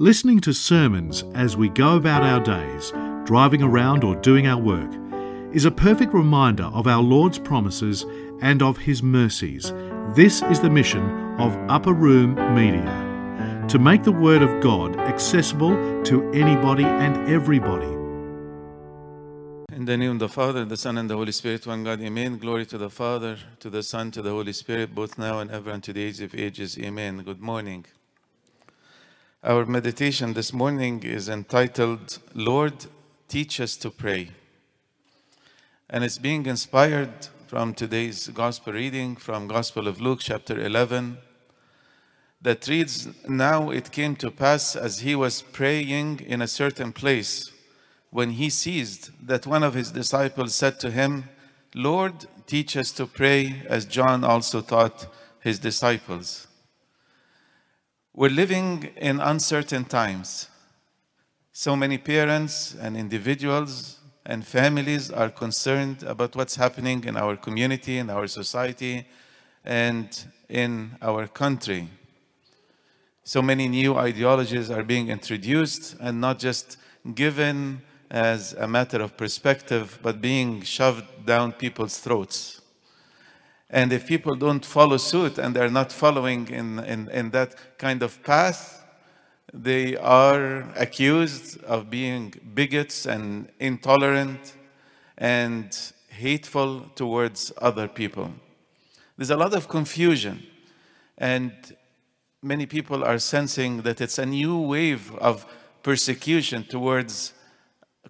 Listening to sermons as we go about our days, driving around or doing our work, is a perfect reminder of our Lord's promises and of His mercies. This is the mission of Upper Room Media to make the Word of God accessible to anybody and everybody. In the name of the Father, the Son, and the Holy Spirit, one God, Amen. Glory to the Father, to the Son, to the Holy Spirit, both now and ever, and to the age of ages. Amen. Good morning. Our meditation this morning is entitled, Lord, Teach Us to Pray. And it's being inspired from today's Gospel reading from Gospel of Luke, chapter 11, that reads, Now it came to pass as he was praying in a certain place, when he ceased, that one of his disciples said to him, Lord, teach us to pray, as John also taught his disciples. We're living in uncertain times. So many parents and individuals and families are concerned about what's happening in our community, in our society, and in our country. So many new ideologies are being introduced and not just given as a matter of perspective, but being shoved down people's throats. And if people don't follow suit and they're not following in, in, in that kind of path, they are accused of being bigots and intolerant and hateful towards other people. There's a lot of confusion, and many people are sensing that it's a new wave of persecution towards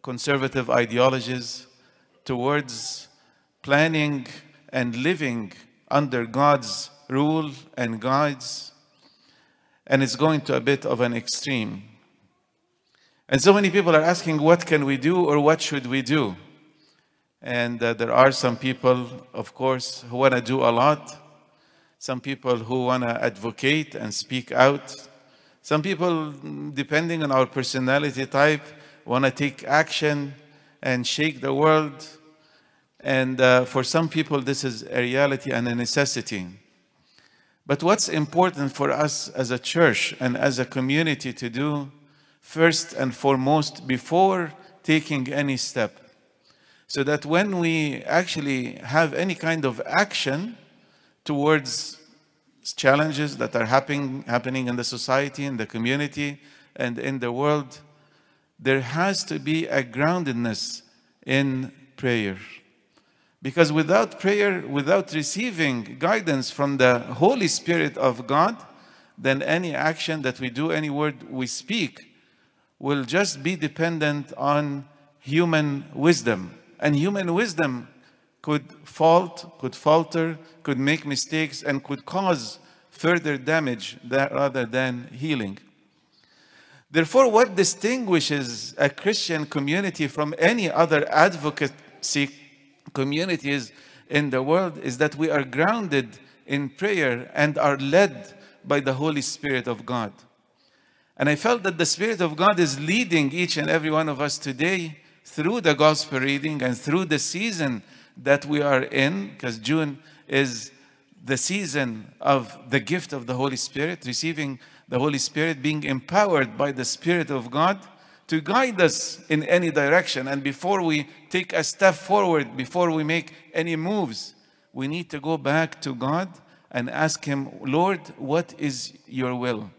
conservative ideologies, towards planning and living under God's rule and guides, and it's going to a bit of an extreme. And so many people are asking, what can we do or what should we do? And uh, there are some people, of course, who want to do a lot. Some people who want to advocate and speak out. Some people, depending on our personality type, want to take action and shake the world. And uh, for some people, this is a reality and a necessity. But what's important for us as a church and as a community to do, first and foremost, before taking any step, so that when we actually have any kind of action towards challenges that are happening, happening in the society, in the community, and in the world, there has to be a groundedness in prayer. Because without prayer, without receiving guidance from the Holy Spirit of God, then any action that we do, any word we speak, will just be dependent on human wisdom. And human wisdom could fault, could falter, could make mistakes, and could cause further damage rather than healing. Therefore, what distinguishes a Christian community from any other advocacy communities in the world is that we are grounded in prayer and are led by the Holy Spirit of God. And I felt that the Spirit of God is leading each and every one of us today through the gospel reading and through the season that we are in, because June is the season of the gift of the Holy Spirit, receiving the Holy Spirit, being empowered by the Spirit of God to guide us in any direction. And before we take a step forward, before we make any moves, we need to go back to God and ask Him, Lord, what is your will?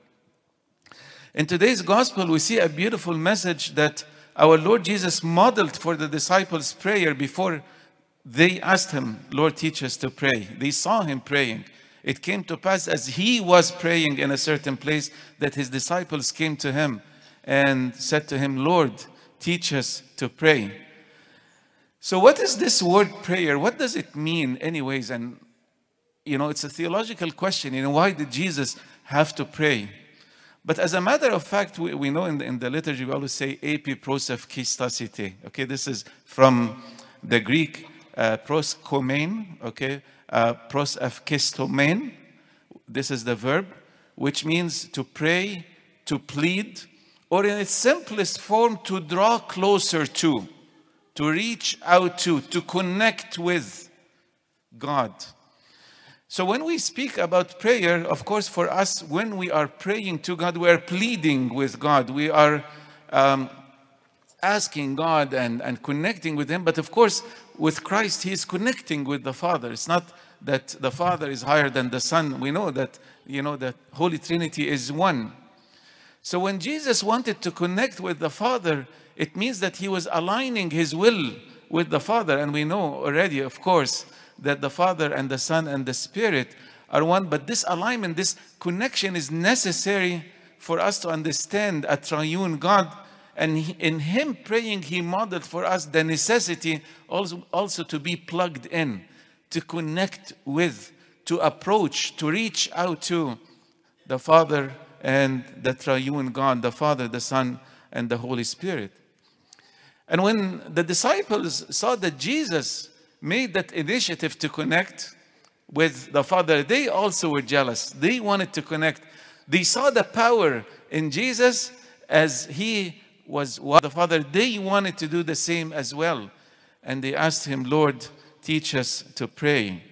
In today's gospel, we see a beautiful message that our Lord Jesus modeled for the disciples' prayer before they asked Him, Lord, teach us to pray. They saw Him praying. It came to pass as He was praying in a certain place that His disciples came to Him and said to him, Lord, teach us to pray. So, what is this word prayer? What does it mean, anyways? And, you know, it's a theological question. You know, why did Jesus have to pray? But as a matter of fact, we, we know in the, in the liturgy, we always say, epi prosefkistasite. Okay, this is from the Greek uh, okay, uh, prosefkistomein. This is the verb, which means to pray, to plead, or in its simplest form, to draw closer to, to reach out to, to connect with God. So when we speak about prayer, of course, for us, when we are praying to God, we are pleading with God. We are um, asking God and, and connecting with Him. But of course, with Christ, He is connecting with the Father. It's not that the Father is higher than the Son. We know that, you know, that Holy Trinity is one. So when Jesus wanted to connect with the Father, it means that He was aligning His will with the Father. And we know already, of course, that the Father and the Son and the Spirit are one. But this alignment, this connection is necessary for us to understand a triune God and in him praying, he modeled for us the necessity also, also to be plugged in, to connect with, to approach, to reach out to the Father and the triune God, the Father, the Son, and the Holy Spirit. And when the disciples saw that Jesus made that initiative to connect with the Father, they also were jealous. They wanted to connect. They saw the power in Jesus as he was the Father, they wanted to do the same as well. And they asked him, Lord, teach us to pray.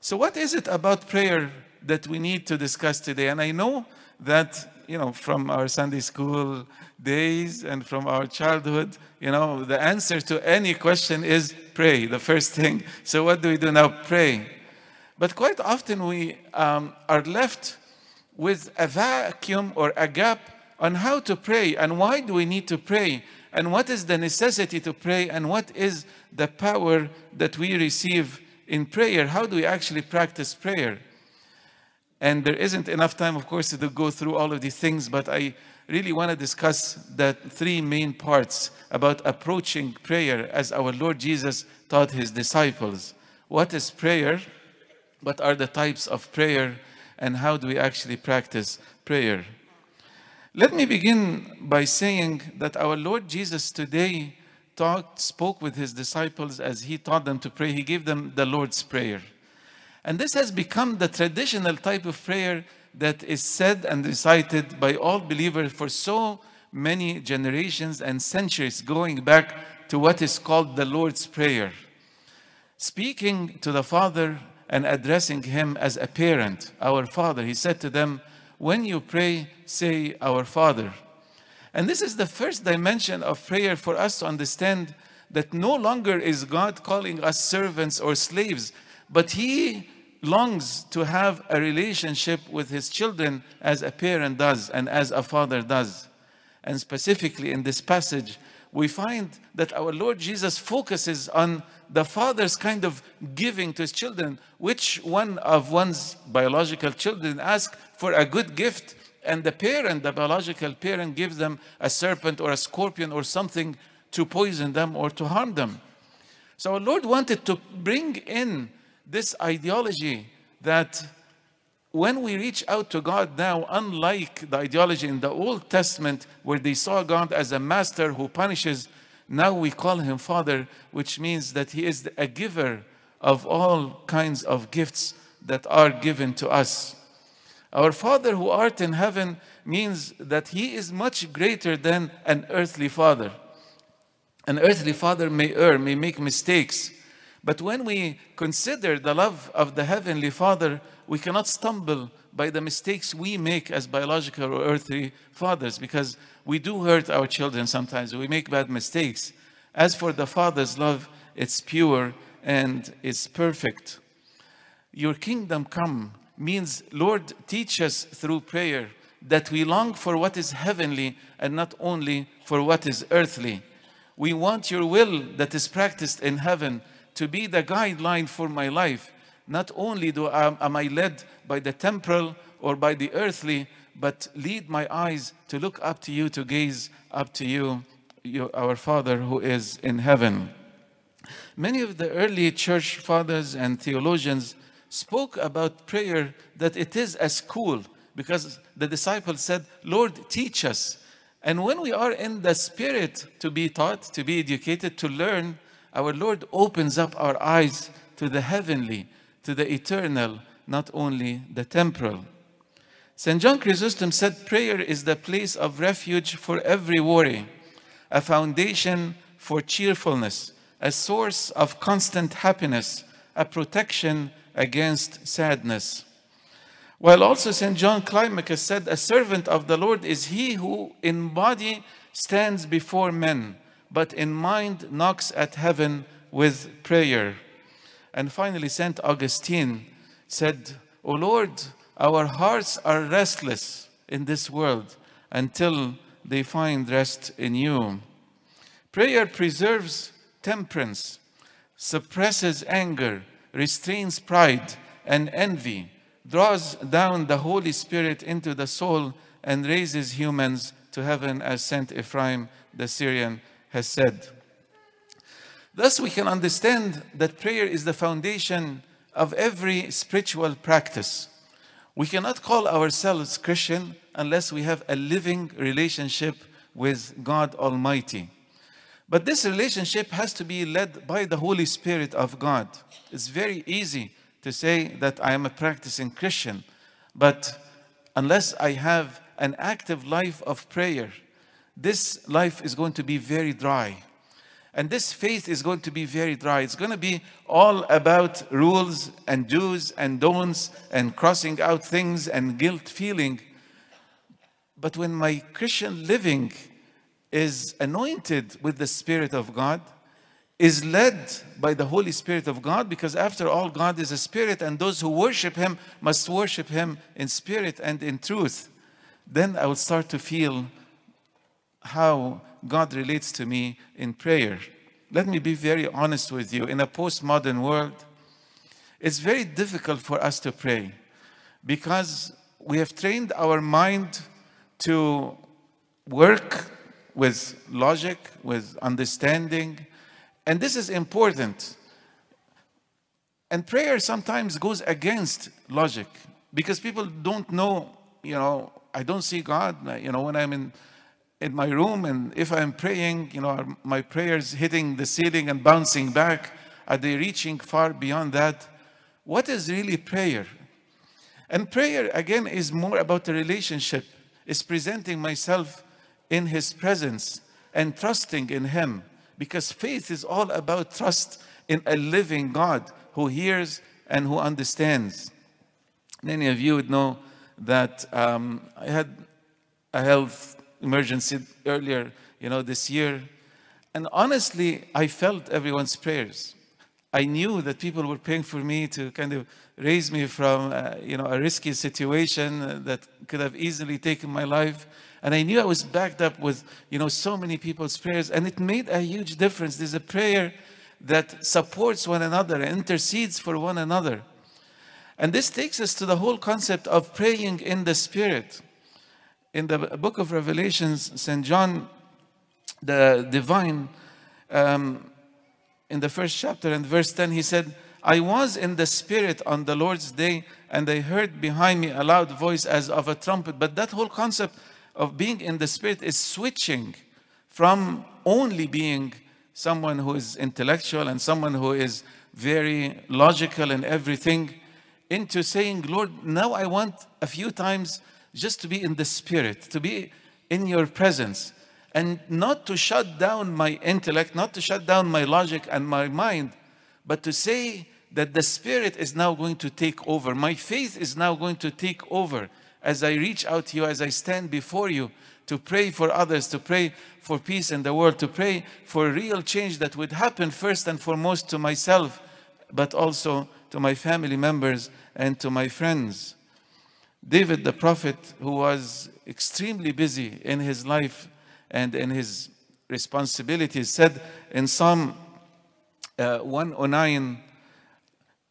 So, what is it about prayer that we need to discuss today? And I know that, you know, from our Sunday school days and from our childhood, you know, the answer to any question is pray, the first thing. So, what do we do now? Pray. But quite often we um, are left with a vacuum or a gap on how to pray and why do we need to pray and what is the necessity to pray and what is the power that we receive in prayer. How do we actually practice prayer? And there isn't enough time, of course, to go through all of these things, but I really want to discuss the three main parts about approaching prayer as our Lord Jesus taught his disciples. What is prayer? What are the types of prayer? And how do we actually practice prayer? Let me begin by saying that our Lord Jesus today talked, spoke with his disciples as he taught them to pray. He gave them the Lord's Prayer. And this has become the traditional type of prayer that is said and recited by all believers for so many generations and centuries, going back to what is called the Lord's Prayer. Speaking to the Father and addressing him as a parent, our Father, he said to them, when you pray, say, Our Father. And this is the first dimension of prayer for us to understand that no longer is God calling us servants or slaves, but He longs to have a relationship with His children as a parent does and as a father does. And specifically in this passage, we find that our Lord Jesus focuses on the father's kind of giving to his children. Which one of one's biological children asks for a good gift, and the parent, the biological parent, gives them a serpent or a scorpion or something to poison them or to harm them? So our Lord wanted to bring in this ideology that when we reach out to God now, unlike the ideology in the Old Testament where they saw God as a master who punishes, now we call him Father, which means that he is a giver of all kinds of gifts that are given to us. Our Father who art in heaven means that he is much greater than an earthly father. An earthly father may err, may make mistakes, but when we consider the love of the Heavenly Father, we cannot stumble by the mistakes we make as biological or earthly fathers because we do hurt our children sometimes. We make bad mistakes. As for the Father's love, it's pure and it's perfect. Your kingdom come means, Lord, teach us through prayer that we long for what is heavenly and not only for what is earthly. We want your will that is practiced in heaven to be the guideline for my life. Not only do I, am I led by the temporal or by the earthly, but lead my eyes to look up to you, to gaze up to you, you our Father who is in heaven. Many of the early church fathers and theologians spoke about prayer that it is a school because the disciples said, Lord, teach us. And when we are in the spirit to be taught, to be educated, to learn, our Lord opens up our eyes to the heavenly, to the eternal, not only the temporal. St. John Chrysostom said, Prayer is the place of refuge for every worry, a foundation for cheerfulness, a source of constant happiness, a protection against sadness. While also St. John Climacus said, A servant of the Lord is he who in body stands before men, but in mind knocks at heaven with prayer. And finally, St. Augustine said, O Lord, our hearts are restless in this world until they find rest in you. Prayer preserves temperance, suppresses anger, restrains pride and envy, draws down the Holy Spirit into the soul, and raises humans to heaven, as Saint Ephraim the Syrian has said. Thus, we can understand that prayer is the foundation of every spiritual practice. We cannot call ourselves Christian unless we have a living relationship with God Almighty. But this relationship has to be led by the Holy Spirit of God. It's very easy to say that I am a practicing Christian, but unless I have an active life of prayer, this life is going to be very dry. And this faith is going to be very dry. It's going to be all about rules and do's and don'ts and crossing out things and guilt feeling. But when my Christian living is anointed with the Spirit of God, is led by the Holy Spirit of God, because after all, God is a spirit, and those who worship Him must worship Him in spirit and in truth, then I will start to feel how God relates to me in prayer. Let me be very honest with you. In a postmodern world, it's very difficult for us to pray because we have trained our mind to work with logic, with understanding, and this is important. And prayer sometimes goes against logic because people don't know, you know, I don't see God, you know, when I'm in in my room and if I'm praying, you know, are my prayers hitting the ceiling and bouncing back? Are they reaching far beyond that? What is really prayer? And prayer, again, is more about the relationship. It's presenting myself in His presence and trusting in Him. Because faith is all about trust in a living God who hears and who understands. Many of you would know that um, I had a health emergency earlier, you know, this year. And honestly, I felt everyone's prayers. I knew that people were praying for me to kind of raise me from, uh, you know, a risky situation that could have easily taken my life. And I knew I was backed up with, you know, so many people's prayers. And it made a huge difference. There's a prayer that supports one another, intercedes for one another. And this takes us to the whole concept of praying in the Spirit in the book of Revelations, St. John the divine, um, in the first chapter and verse 10, he said, I was in the Spirit on the Lord's day, and I heard behind me a loud voice as of a trumpet. But that whole concept of being in the Spirit is switching from only being someone who is intellectual and someone who is very logical in everything into saying, Lord, now I want a few times just to be in the spirit, to be in your presence, and not to shut down my intellect, not to shut down my logic and my mind, but to say that the spirit is now going to take over. My faith is now going to take over as I reach out to you, as I stand before you to pray for others, to pray for peace in the world, to pray for real change that would happen first and foremost to myself, but also to my family members and to my friends. David the prophet, who was extremely busy in his life and in his responsibilities, said in Psalm uh, 109,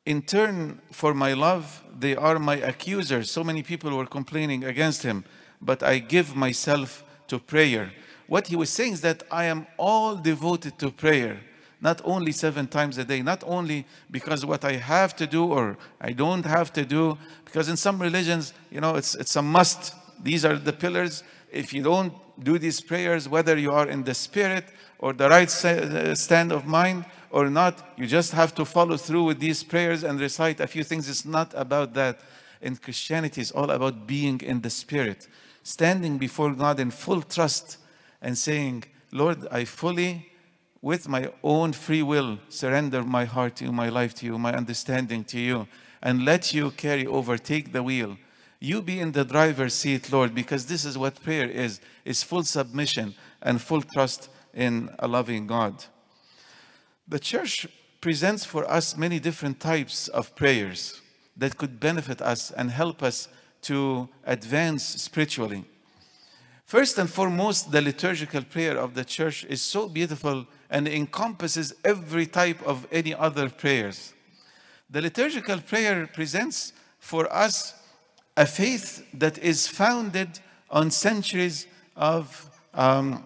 In turn for my love, they are my accusers. So many people were complaining against him, but I give myself to prayer. What he was saying is that I am all devoted to prayer not only seven times a day, not only because what I have to do or I don't have to do, because in some religions, you know, it's, it's a must. These are the pillars. If you don't do these prayers, whether you are in the spirit or the right uh, stand of mind or not, you just have to follow through with these prayers and recite a few things. It's not about that. In Christianity, it's all about being in the spirit, standing before God in full trust and saying, Lord, I fully with my own free will, surrender my heart to you, my life to you, my understanding to you. and let you carry over, take the wheel. You be in the driver's seat, Lord, because this is what prayer is, is full submission and full trust in a loving God. The church presents for us many different types of prayers that could benefit us and help us to advance spiritually. First and foremost, the liturgical prayer of the church is so beautiful and encompasses every type of any other prayers. The liturgical prayer presents for us a faith that is founded on centuries of um,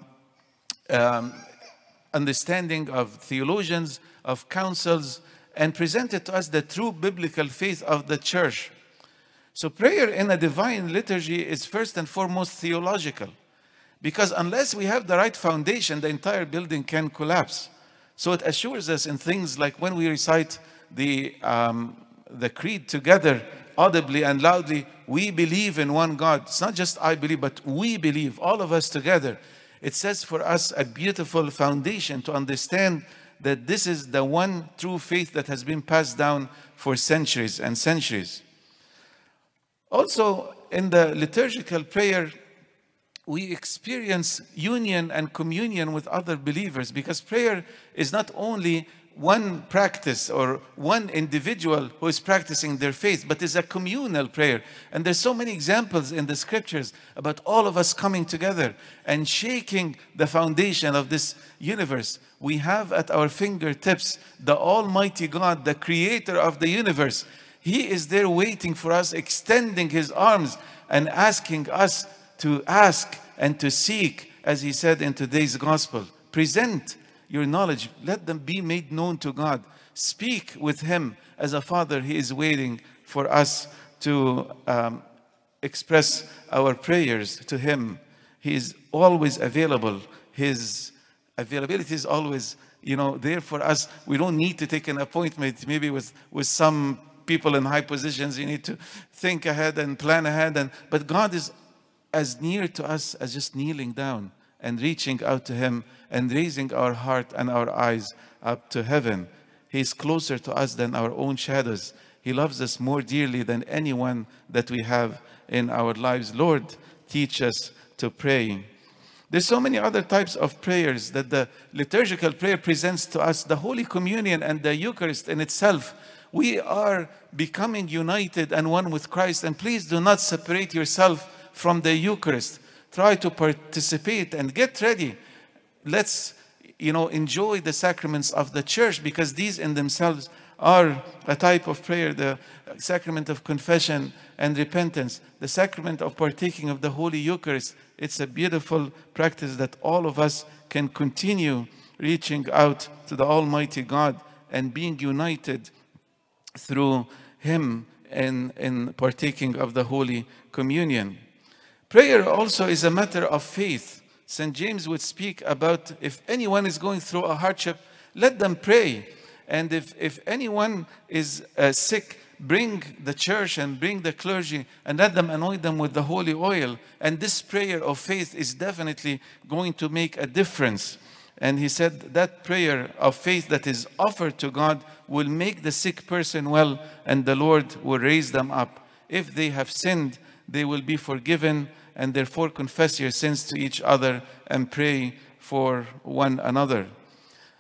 um, understanding of theologians, of councils, and presented to us the true biblical faith of the church. So, prayer in a divine liturgy is first and foremost theological. Because unless we have the right foundation, the entire building can collapse. So, it assures us in things like when we recite the, um, the creed together, audibly and loudly, we believe in one God. It's not just I believe, but we believe, all of us together. It sets for us a beautiful foundation to understand that this is the one true faith that has been passed down for centuries and centuries. Also, in the liturgical prayer, we experience union and communion with other believers because prayer is not only one practice or one individual who is practicing their faith, but it's a communal prayer. And there's so many examples in the scriptures about all of us coming together and shaking the foundation of this universe. We have at our fingertips the Almighty God, the creator of the universe. He is there waiting for us, extending his arms and asking us to ask and to seek, as he said in today's gospel. Present your knowledge. Let them be made known to God. Speak with Him as a Father. He is waiting for us to um, express our prayers to Him. He is always available. His availability is always, you know, there for us. We don't need to take an appointment, maybe with, with some people in high positions. You need to think ahead and plan ahead. And, but God is as near to us as just kneeling down and reaching out to Him and raising our heart and our eyes up to heaven. He is closer to us than our own shadows. He loves us more dearly than anyone that we have in our lives. Lord, teach us to pray. There's so many other types of prayers that the liturgical prayer presents to us. The Holy Communion and the Eucharist in itself, we are becoming united and one with Christ. And please do not separate yourself from the Eucharist try to participate and get ready. Let's, you know, enjoy the sacraments of the church because these in themselves are a type of prayer the sacrament of confession and repentance, the sacrament of partaking of the Holy Eucharist. It's a beautiful practice that all of us can continue reaching out to the Almighty God and being united through Him in, in partaking of the Holy Communion. Prayer also is a matter of faith. St. James would speak about if anyone is going through a hardship, let them pray. And if, if anyone is uh, sick, bring the church and bring the clergy and let them anoint them with the holy oil. And this prayer of faith is definitely going to make a difference. And he said that prayer of faith that is offered to God will make the sick person well, and the Lord will raise them up. If they have sinned, they will be forgiven and therefore confess your sins to each other and pray for one another.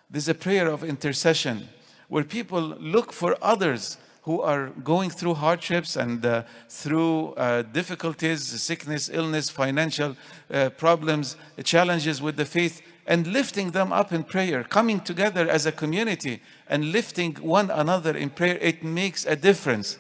This is a prayer of intercession where people look for others who are going through hardships and uh, through uh, difficulties, sickness, illness, financial uh, problems, challenges with the faith, and lifting them up in prayer, coming together as a community and lifting one another in prayer, it makes a difference.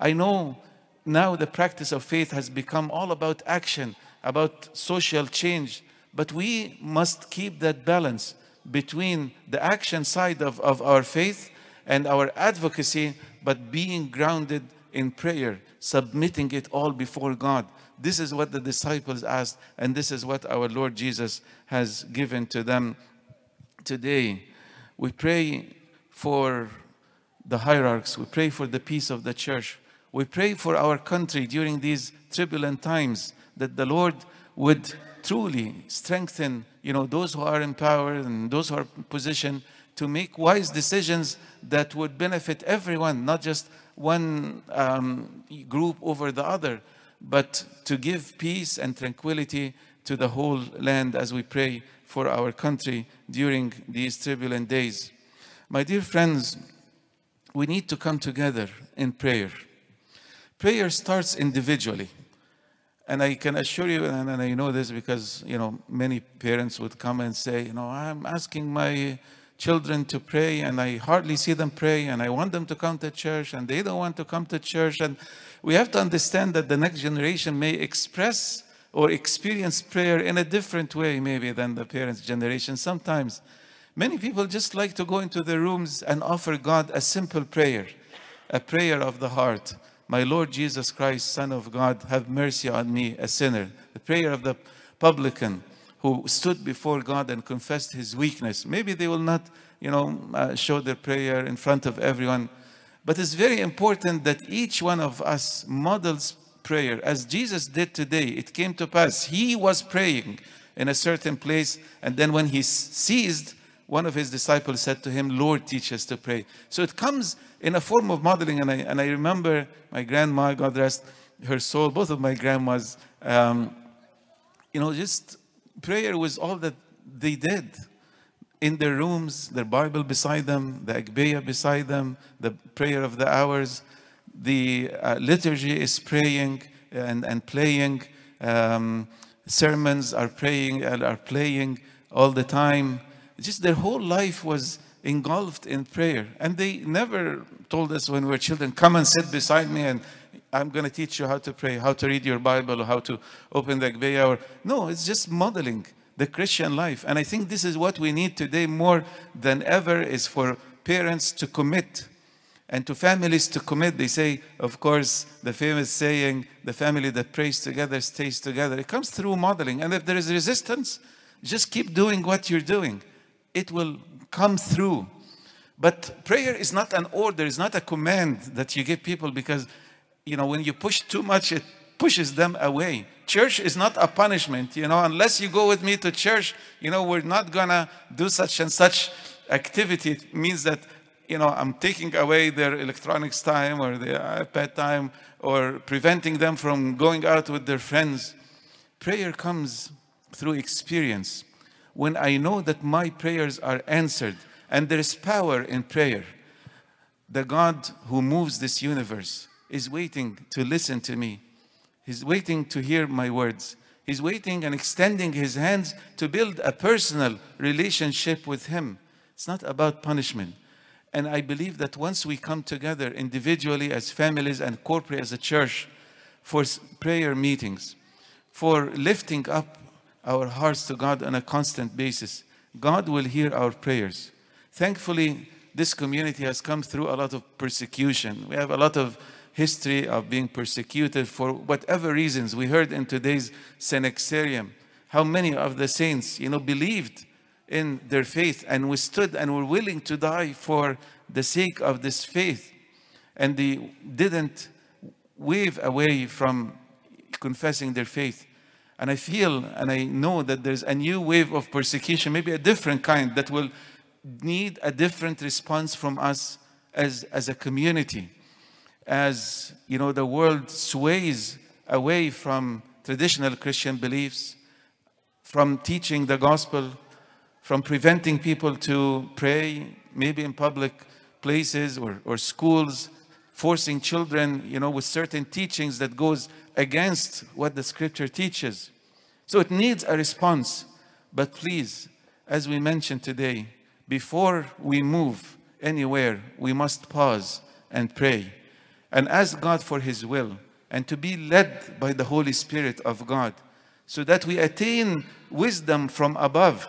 I know now the practice of faith has become all about action, about social change. But we must keep that balance between the action side of, of our faith and our advocacy, but being grounded in prayer, submitting it all before God. This is what the disciples asked, and this is what our Lord Jesus has given to them today. We pray for the hierarchs, we pray for the peace of the church. We pray for our country during these turbulent times that the Lord would truly strengthen, you know, those who are in power and those who are in position to make wise decisions that would benefit everyone, not just one um, group over the other, but to give peace and tranquility to the whole land as we pray for our country during these turbulent days. My dear friends, we need to come together in prayer. Prayer starts individually. And I can assure you, and, I know this because, you know, many parents would come and say, you know, I'm asking my children to pray and I hardly see them pray and I want them to come to church and they don't want to come to church. And we have to understand that the next generation may express or experience prayer in a different way, maybe, than the parents' generation. Sometimes many people just like to go into their rooms and offer God a simple prayer, a prayer of the heart. My Lord Jesus Christ, Son of God, have mercy on me, a sinner. The prayer of the publican who stood before God and confessed his weakness. Maybe they will not, you know, uh, show their prayer in front of everyone. But it's very important that each one of us models prayer as Jesus did today. It came to pass. He was praying in a certain place, and then when he ceased, one of his disciples said to him, Lord, teach us to pray. So it comes in a form of modeling. And I, and I remember my grandma, God rest her soul, both of my grandmas, um, you know, just prayer was all that they did. In their rooms, their Bible beside them, the Agpeya beside them, the prayer of the hours, the uh, liturgy is praying and, and playing. Um, sermons are praying and are playing all the time. Just their whole life was engulfed in prayer. And they never told us when we were children, come and sit beside me and I'm going to teach you how to pray, how to read your Bible, or how to open the Agpeya. Or no, it's just modeling the Christian life. And I think this is what we need today more than ever is for parents to commit and to families to commit. They say, of course, the famous saying, the family that prays together stays together. It comes through modeling. And if there is resistance, just keep doing what you're doing. It will come through. But prayer is not an order, it's not a command that you give people because you know, when you push too much, it pushes them away. Church is not a punishment, you know, unless you go with me to church, you know, we're not gonna do such and such activity. It means that, you know, I'm taking away their electronics time or their iPad time or preventing them from going out with their friends. Prayer comes through experience. When I know that my prayers are answered and there is power in prayer, the God who moves this universe, is waiting to listen to me. He's waiting to hear my words. He's waiting and extending his hands to build a personal relationship with him. It's not about punishment. And I believe that once we come together individually as families and corporate as a church for prayer meetings, for lifting up our hearts to God on a constant basis, God will hear our prayers. Thankfully, this community has come through a lot of persecution. We have a lot of history of being persecuted for whatever reasons. We heard in today's Synaxarium how many of the saints, you know, believed in their faith and withstood and were willing to die for the sake of this faith. And they didn't wave away from confessing their faith. And I feel and I know that there's a new wave of persecution, maybe a different kind, that will need a different response from us as, as a community as you know the world sways away from traditional Christian beliefs, from teaching the gospel, from preventing people to pray, maybe in public places or, or schools, forcing children, you know, with certain teachings that goes against what the scripture teaches. So it needs a response. But please, as we mentioned today, before we move anywhere, we must pause and pray and ask God for His will and to be led by the Holy Spirit of God so that we attain wisdom from above,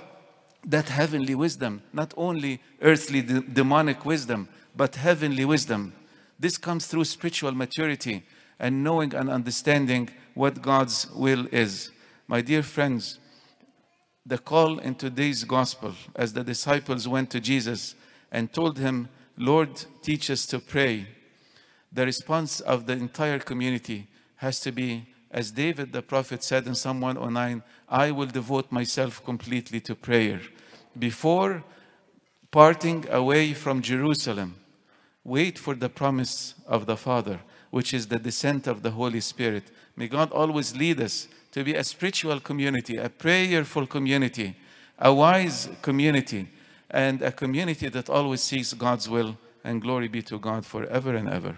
that heavenly wisdom, not only earthly de- demonic wisdom, but heavenly wisdom. This comes through spiritual maturity and knowing and understanding what God's will is. My dear friends, the call in today's gospel, as the disciples went to Jesus and told him, Lord, teach us to pray the response of the entire community has to be, as David the prophet said in Psalm 109, I will devote myself completely to prayer. Before parting away from Jerusalem, Wait for the promise of the Father, which is the descent of the Holy Spirit. May God always lead us to be a spiritual community, a prayerful community, a wise community, and a community that always seeks God's will. And glory be to God forever and ever.